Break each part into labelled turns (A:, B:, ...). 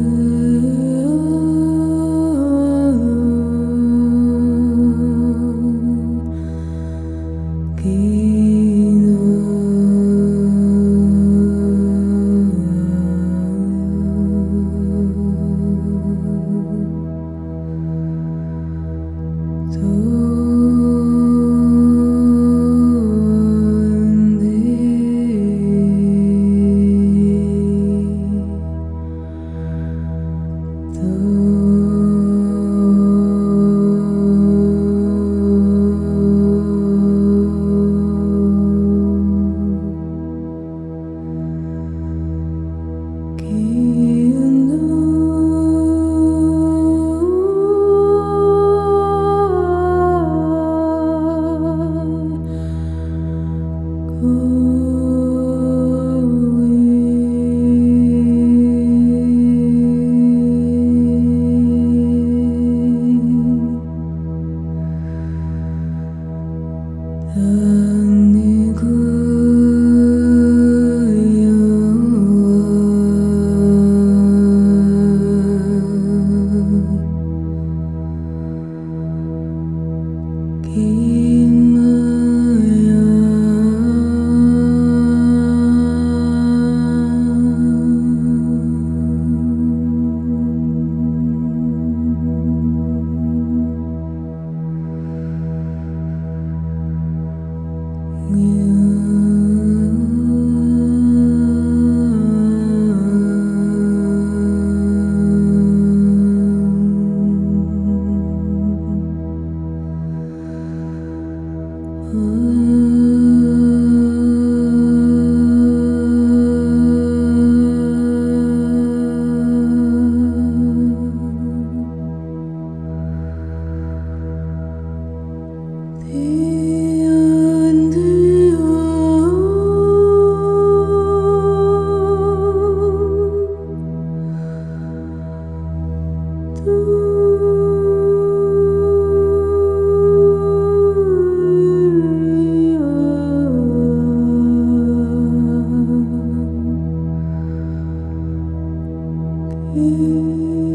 A: Ooh. Ooh. You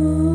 A: Oh.